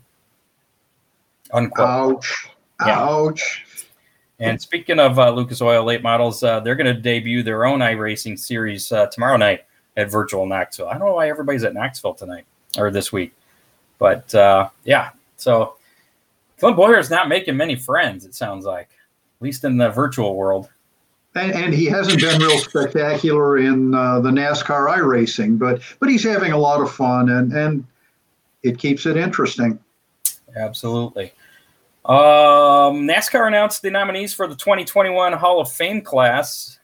Unquote. Ouch. Yeah. Ouch. And speaking of uh, Lucas Oil late models, uh, they're going to debut their own iRacing series uh, tomorrow night at Virtual Knoxville. I don't know why everybody's at Knoxville tonight or this week. But uh, yeah, so Clint Bowyer is not making many friends. It sounds like. At least in the virtual world. And, and he hasn't been real spectacular in uh, the NASCAR iRacing, but but he's having a lot of fun, and and it keeps it interesting. Absolutely. Um, NASCAR announced the nominees for the 2021 Hall of Fame class.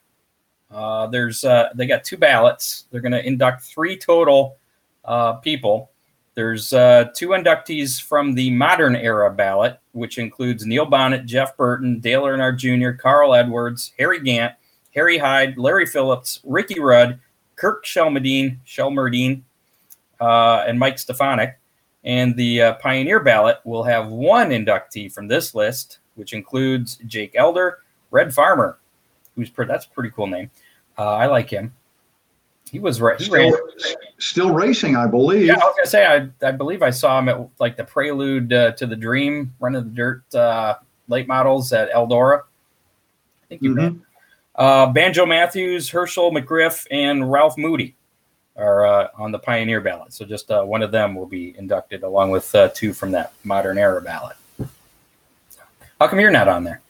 Uh, there's uh, they got two ballots. They're going to induct three total uh, people. There's uh, two inductees from the modern era ballot, which includes Neil Bonnett, Jeff Burton, Dale Earnhardt Jr., Carl Edwards, Harry Gant, Harry Hyde, Larry Phillips, Ricky Rudd, Kirk Shelmerdine, Shelmerdine, uh, and Mike Stefanik. And the uh, Pioneer ballot will have one inductee from this list, which includes Jake Elder, Red Farmer, who's pre- that's a pretty cool name. Uh, I like him. He was right. He Still, ran. Still racing, I believe. Yeah, I was gonna say I, I believe I saw him at like the prelude uh, to the Dream Run of the Dirt uh, late models at Eldora. I think you Mhm. Uh, Banjo Matthews, Herschel McGriff, and Ralph Moody are uh, on the Pioneer ballot. So just uh, one of them will be inducted along with uh, two from that modern era ballot. How come you're not on there?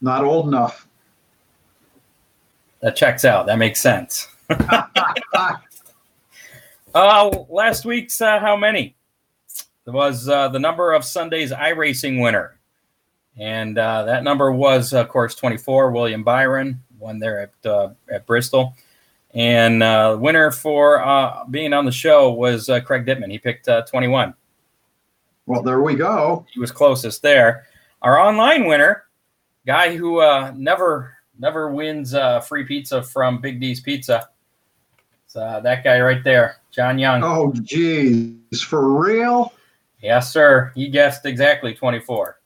Not old enough. That checks out. That makes sense. Uh, last week's uh, how many? There was uh, the number of Sunday's iRacing winner. And uh, that number was, of course, 24. William Byron won there at, uh, at Bristol. And uh, winner for uh, being on the show was uh, Craig Dittman. He picked uh, 21. Well, there we go. He was closest there. Our online winner, guy who uh, never never wins uh, free pizza from Big D's Pizza. It's uh, that guy right there, John Young. Oh, geez, for real? Yes, sir. You guessed exactly 24.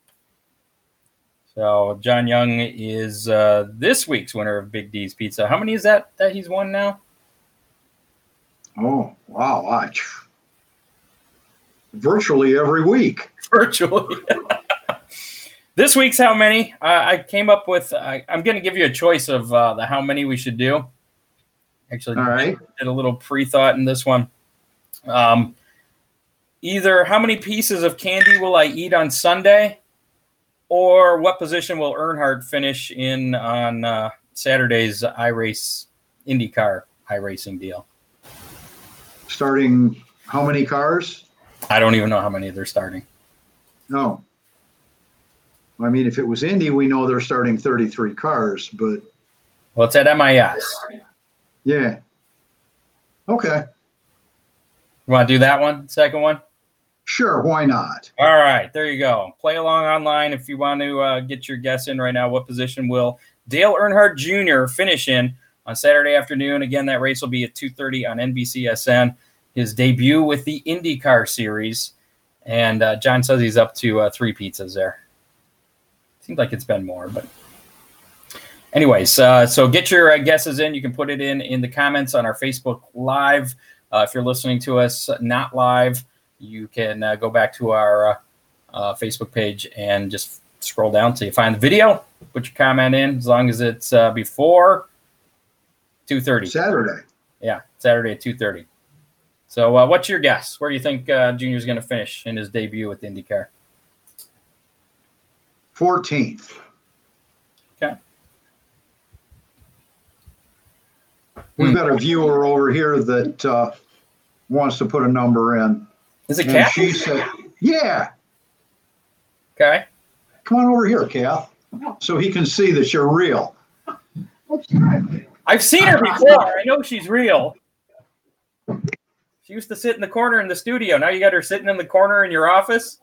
So John Young is uh, this week's winner of Big D's Pizza. How many is that that he's won now? Oh, wow. Watch. Virtually every week. Virtually. this week's how many? Uh, I came up with. I, I'm going to give you a choice of uh, the how many we should do. Actually, All right. did a little pre-thought in this one. Um, either how many pieces of candy will I eat on Sunday, or what position will Earnhardt finish in on uh, Saturday's iRace IndyCar iRacing deal? Starting how many cars? I don't even know how many they're starting. No. I mean, if it was Indy, we know they're starting 33 cars, but Well, it's at MIS. Yeah. Okay. You want to do that one? Second one? Sure. Why not? All right, there you go. Play along online if you want to uh, get your guess in right now. What position will Dale Earnhardt Jr. finish in on Saturday afternoon? Again, that race will be at 2:30 on NBCSN. His debut with the IndyCar Series, and uh, John says he's up to uh, three pizzas there. Seems like it's been more, but anyways, uh, so get your uh, guesses in. You can put it in in the comments on our Facebook Live. Uh, if you're listening to us not live, you can uh, go back to our uh, uh, Facebook page and just scroll down till you find the video. Put your comment in as long as it's uh, before 2:30. Saturday. Yeah, Saturday at 2:30. So, uh, what's your guess? Where do you think uh, Junior's going to finish in his debut with IndyCar? 14th. Okay. We've Hmm. got a viewer over here that uh, wants to put a number in. Is it And Kath? she said, Yeah, Okay. come on over here, Kath, so he can see that you're real. I've seen her before. I know she's real. She used to sit in the corner in the studio. Now you got her sitting in the corner in your office.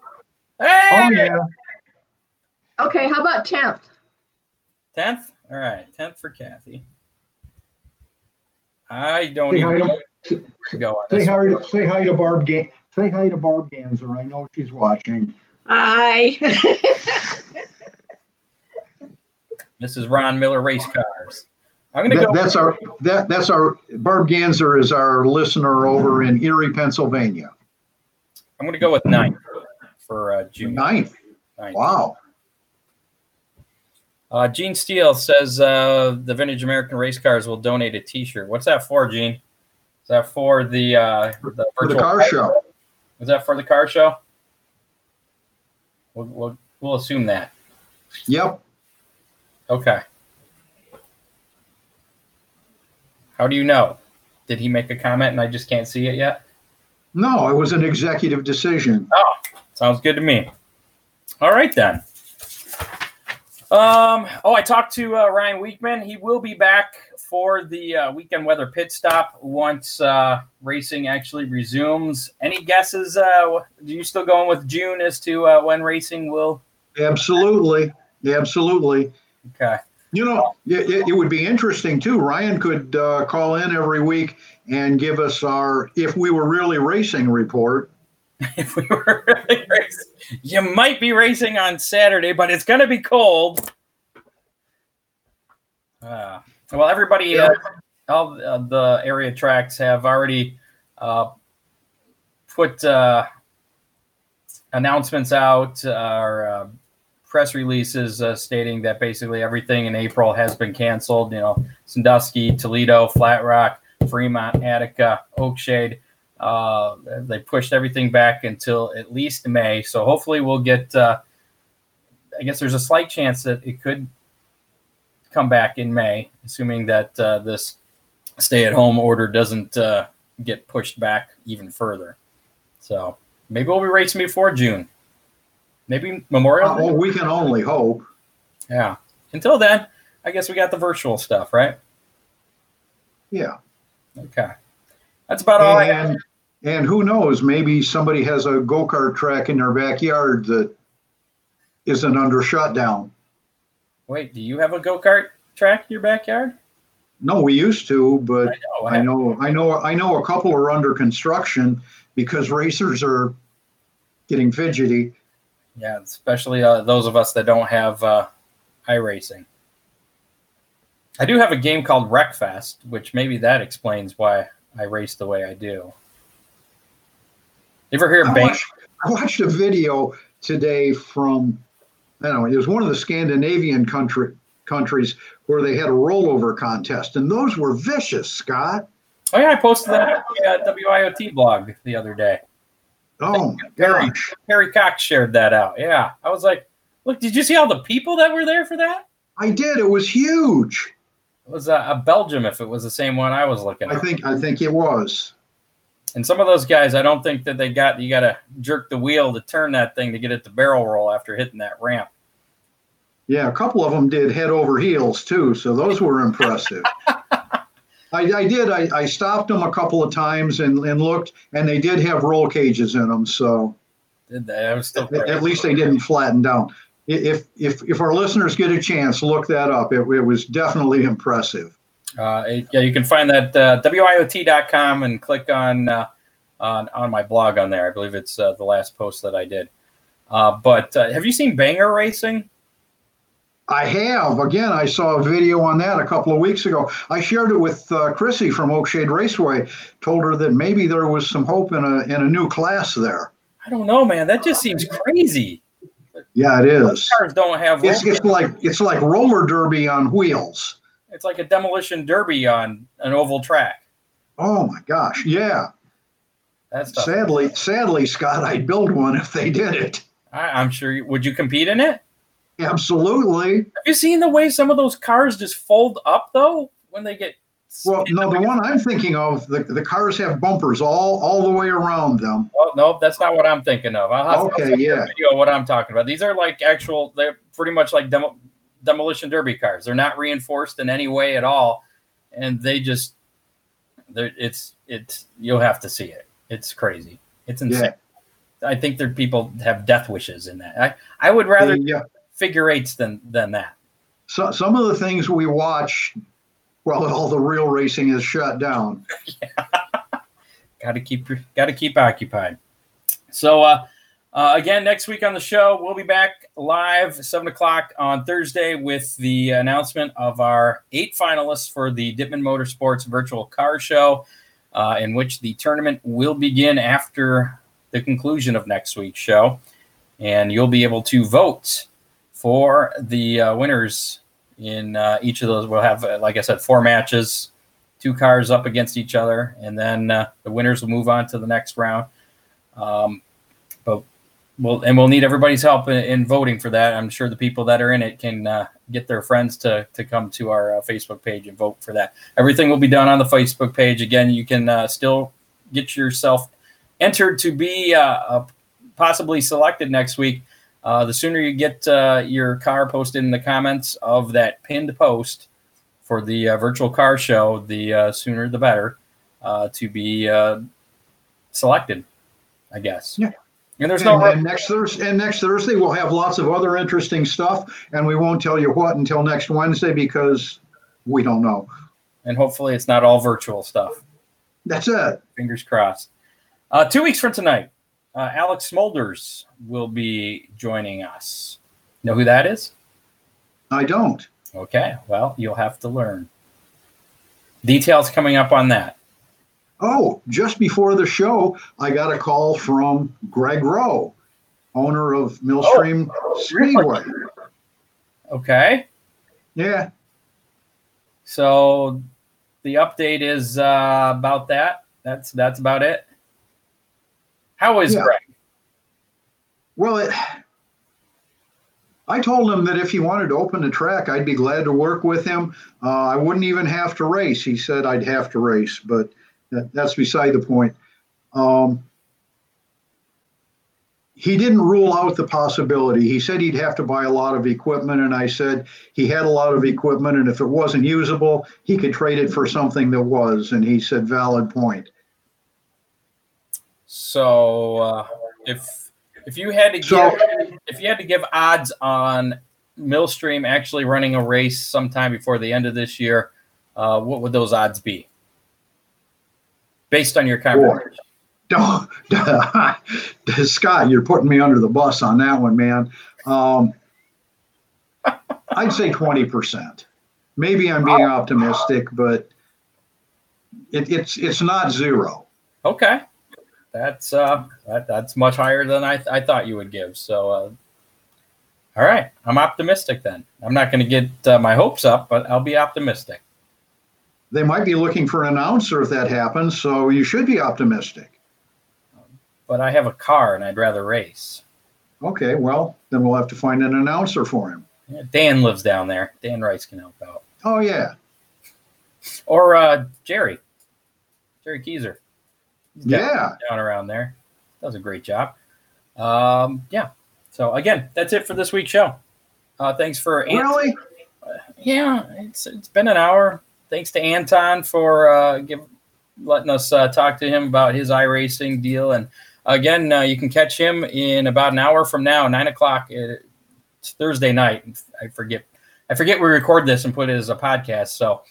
Hey! Oh, yeah. Okay, how about 10th? 10th? All right. 10th for Kathy. I don't Say hi even to, go on say hi to, say hi to Barb Ga- Say hi to Barb Ganzer. I know she's watching. Hi. This is Ron Miller Race Cars. I'm going to That, go. that's our that that's our Barb Ganzer is our listener over in Erie, Pennsylvania. I'm going to go with ninth for uh, June. Ninth. Ninth. Wow. Uh, Gene Steele says uh, the Vintage American Race Cars will donate a T-shirt. What's that for, Gene? Is that for the uh, the, For the car show. Is that for the car show? We'll, we'll, we'll assume that. Yep. Okay. How do you know? Did he make a comment and I just can't see it yet? No, it was an executive decision. Oh, sounds good to me. All right then. Um. Oh, I talked to uh, Ryan Weekman. He will be back for the uh, weekend weather pit stop once uh, racing actually resumes. Any guesses? Uh, are you still going with June as to uh, when racing will? Absolutely, absolutely. Okay. You know, it, it would be interesting too. Ryan could uh, call in every week and give us our if we were really racing report. if we were really racing, you might be racing on Saturday, but it's going to be cold. Uh, well, everybody, uh, all uh, the area tracks have already uh, put uh, announcements out or uh, press releases uh, stating that basically everything in April has been canceled. You know, Sandusky, Toledo, Flat Rock, Fremont, Attica, Oakshade. Uh, they pushed everything back until at least May. So hopefully we'll get. Uh, I guess there's a slight chance that it could come back in May, assuming that uh, this stay-at-home order doesn't uh, get pushed back even further. So maybe we'll be racing before June. Maybe Memorial. Oh, we can only hope. Yeah. Until then, I guess we got the virtual stuff, right? Yeah. Okay. That's about all I have. And, who knows? Maybe somebody has a go kart track in their backyard that isn't under shutdown. Wait, do you have a go kart track in your backyard? No, we used to, but I know. I know, I know, I know a couple are under construction because racers are getting fidgety. Yeah, especially uh, those of us that don't have uh, iRacing. I do have a game called Wreckfest, which maybe that explains why I race the way I do. You ever hear I Bang? watched, I watched a video today from, I don't know, it was one of the Scandinavian country countries where they had a rollover contest, and those were vicious, Scott. Oh yeah, I posted that on the uh, WIOT blog the other day. Oh, Perry, gosh. Perry Cox shared that out. Yeah, I was like, look, did you see all the people that were there for that? I did. It was huge. It was uh, a Belgium, if it was the same one I was looking I at. think I think it was. And some of those guys, I don't think that they got. You got to jerk the wheel to turn that thing to get it to barrel roll after hitting that ramp. Yeah, a couple of them did head over heels too, so those were impressive. I, I did. I, I stopped them a couple of times and, and looked, and they did have roll cages in them. So Did they? I was still at, at least they didn't flatten down. If if if our listeners get a chance, look that up. It, it was definitely impressive. Uh, yeah, you can find that uh, wiot.com and click on uh, on on my blog on there. I believe it's uh, the last post that I did. Uh, but uh, have you seen Banger Racing? I have. Again, I saw a video on that a couple of weeks ago. I shared it with uh, Chrissy from Oakshade Raceway. Told her that maybe there was some hope in a in a new class there. I don't know, man. That just seems crazy. Yeah, it is. Cars don't have. It's, it's like it's like roller derby on wheels. It's like a demolition derby on an oval track. Oh my gosh, yeah. That's tough. Sadly, sadly, Scott, I'd build one if they did it. I, I'm sure. You, would you compete in it? Absolutely. Have you seen the way some of those cars just fold up though when they get? Well, no, the one I'm thinking of, the, the cars have bumpers all all the way around them. Oh, no, that's not what I'm thinking of. I'll have Okay, a yeah. video of what I'm talking about. These are like actual. They're pretty much like demo, demolition derby cars. They're not reinforced in any way at all, and they just. It's it's you'll have to see it. It's crazy. It's insane. I think there people have death wishes in that. I I would rather The, uh, figure eights than than that. so, some of the things we watch, well, all the real racing is shut down. got to keep got to keep occupied. So uh, uh, again, next week on the show, we'll be back live seven o'clock on Thursday with the announcement of our eight finalists for the Dittman Motorsports Virtual Car Show, uh, in which the tournament will begin after the conclusion of next week's show, and you'll be able to vote for the uh, winners in uh, each of those. We'll have, uh, like I said, four matches two cars up against each other, and then uh, the winners will move on to the next round. Um, but Well, and we'll need everybody's help in, in, voting for that. I'm sure the people that are in it can uh, get their friends to to come to our uh, Facebook page and vote for that. Everything will be done on the Facebook page. Again, you can uh, still get yourself entered to be uh, possibly selected next week. Uh, the sooner you get uh, your car posted in the comments of that pinned post for the virtual car show, the sooner the better to be selected. I guess. Yeah. And there's and, and next Thursday. And next Thursday we'll have lots of other interesting stuff, and we won't tell you what until next Wednesday because we don't know. And hopefully, it's not all virtual stuff. That's it. Fingers crossed. Uh, two weeks from tonight, uh, Alex Smolders will be joining us. Know who that is? I don't. Okay. Well, you'll have to learn. Details coming up on that. Oh, just before the show, I got a call from Greg Rowe, owner of Millstream oh, Speedway. Okay. Yeah. So the update is uh, about that. That's that's about it. How is yeah. Greg? Well, it, I told him that if he wanted to open the track, I'd be glad to work with him. Uh, I wouldn't even have to race. He said I'd have to race, but that, that's beside the point. Um, he didn't rule out the possibility. He said he'd have to buy a lot of equipment, and I said he had a lot of equipment, and if it wasn't usable, he could trade it for something that was. And he said, "Valid point." So, uh, if if you had to give so, if you had to give odds on Millstream actually running a race sometime before the end of this year, uh, what would those odds be? Based on your conversation? Don't, Scott, you're putting me under the bus on that one, man. Um, I'd say 20%. Maybe I'm being optimistic, but it, it's it's not zero. Okay, that's uh that, that's much higher than I, I thought you would give. So, uh, all right, I'm optimistic then. I'm not going to get uh, my hopes up, but I'll be optimistic they might be looking for an announcer if that happens. So you should be optimistic. But I have a car and I'd rather race. Okay, well then we'll have to find an announcer for him. Yeah, Dan lives down there. Dan Rice can help out. Oh yeah. Or uh, Jerry, Jerry Keyser. yeah, down around there. Does a great job. Um, yeah. So again, that's it for this week's show. Uh, thanks for really. Uh, yeah, it's it's been an hour thanks to Anton for uh, give, letting us uh, talk to him about his iRacing deal. And again, uh, you can catch him in about an hour from now, nine o'clock. It's Thursday night. I forget. I forget we record this and put it as a podcast. So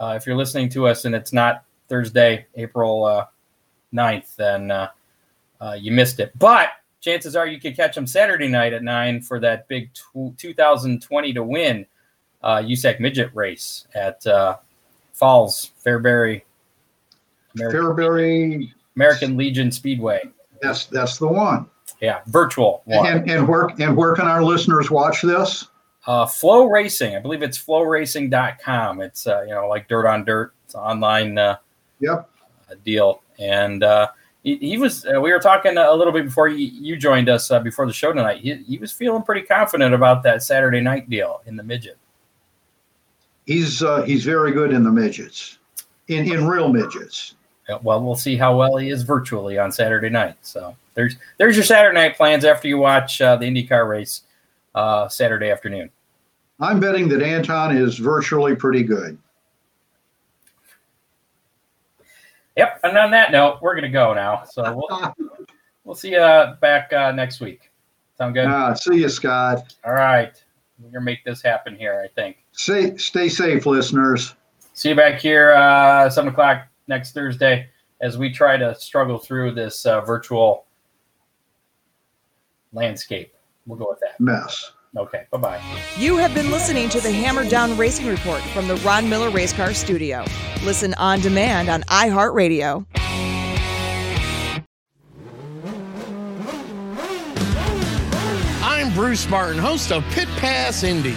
uh, if you're listening to us and it's not Thursday, April uh, 9th, then uh, uh, you missed it. But chances are you could catch him Saturday night at nine for that big 2020 to win uh, USAC midget race at uh, Falls, Fairbury, American, Fairbury, American Legion Speedway. That's that's the one. Yeah, virtual one. And, and where and where can our listeners watch this? Uh, FloRacing. I believe it's floracing.com. It's uh, you know like dirt on dirt. It's online. Uh, yep. Uh, deal. And uh, he, he was. Uh, we were talking a little bit before you, you joined us uh, before the show tonight. He, he was feeling pretty confident about that Saturday night deal in the midget he's uh, he's very good in the midgets, in in real midgets. Yeah, well, we'll see how well he is virtually on Saturday night. So there's there's your Saturday night plans after you watch uh, the IndyCar race uh, Saturday afternoon. I'm betting that Anton is virtually pretty good. Yep. And on that note, we're gonna go now. So we'll we'll see you back uh, next week. Sound good? Uh, see you, Scott. All right. We're gonna make this happen here. I think. Stay, stay safe, listeners. See you back here uh, seven o'clock next Thursday as we try to struggle through this uh, virtual landscape. We'll go with that mess. Okay, bye bye. You have been listening to the Hammer Down Racing Report from the Ron Miller Race Car Studio. Listen on demand on iHeartRadio. I'm Bruce Martin, host of Pit Pass Indy.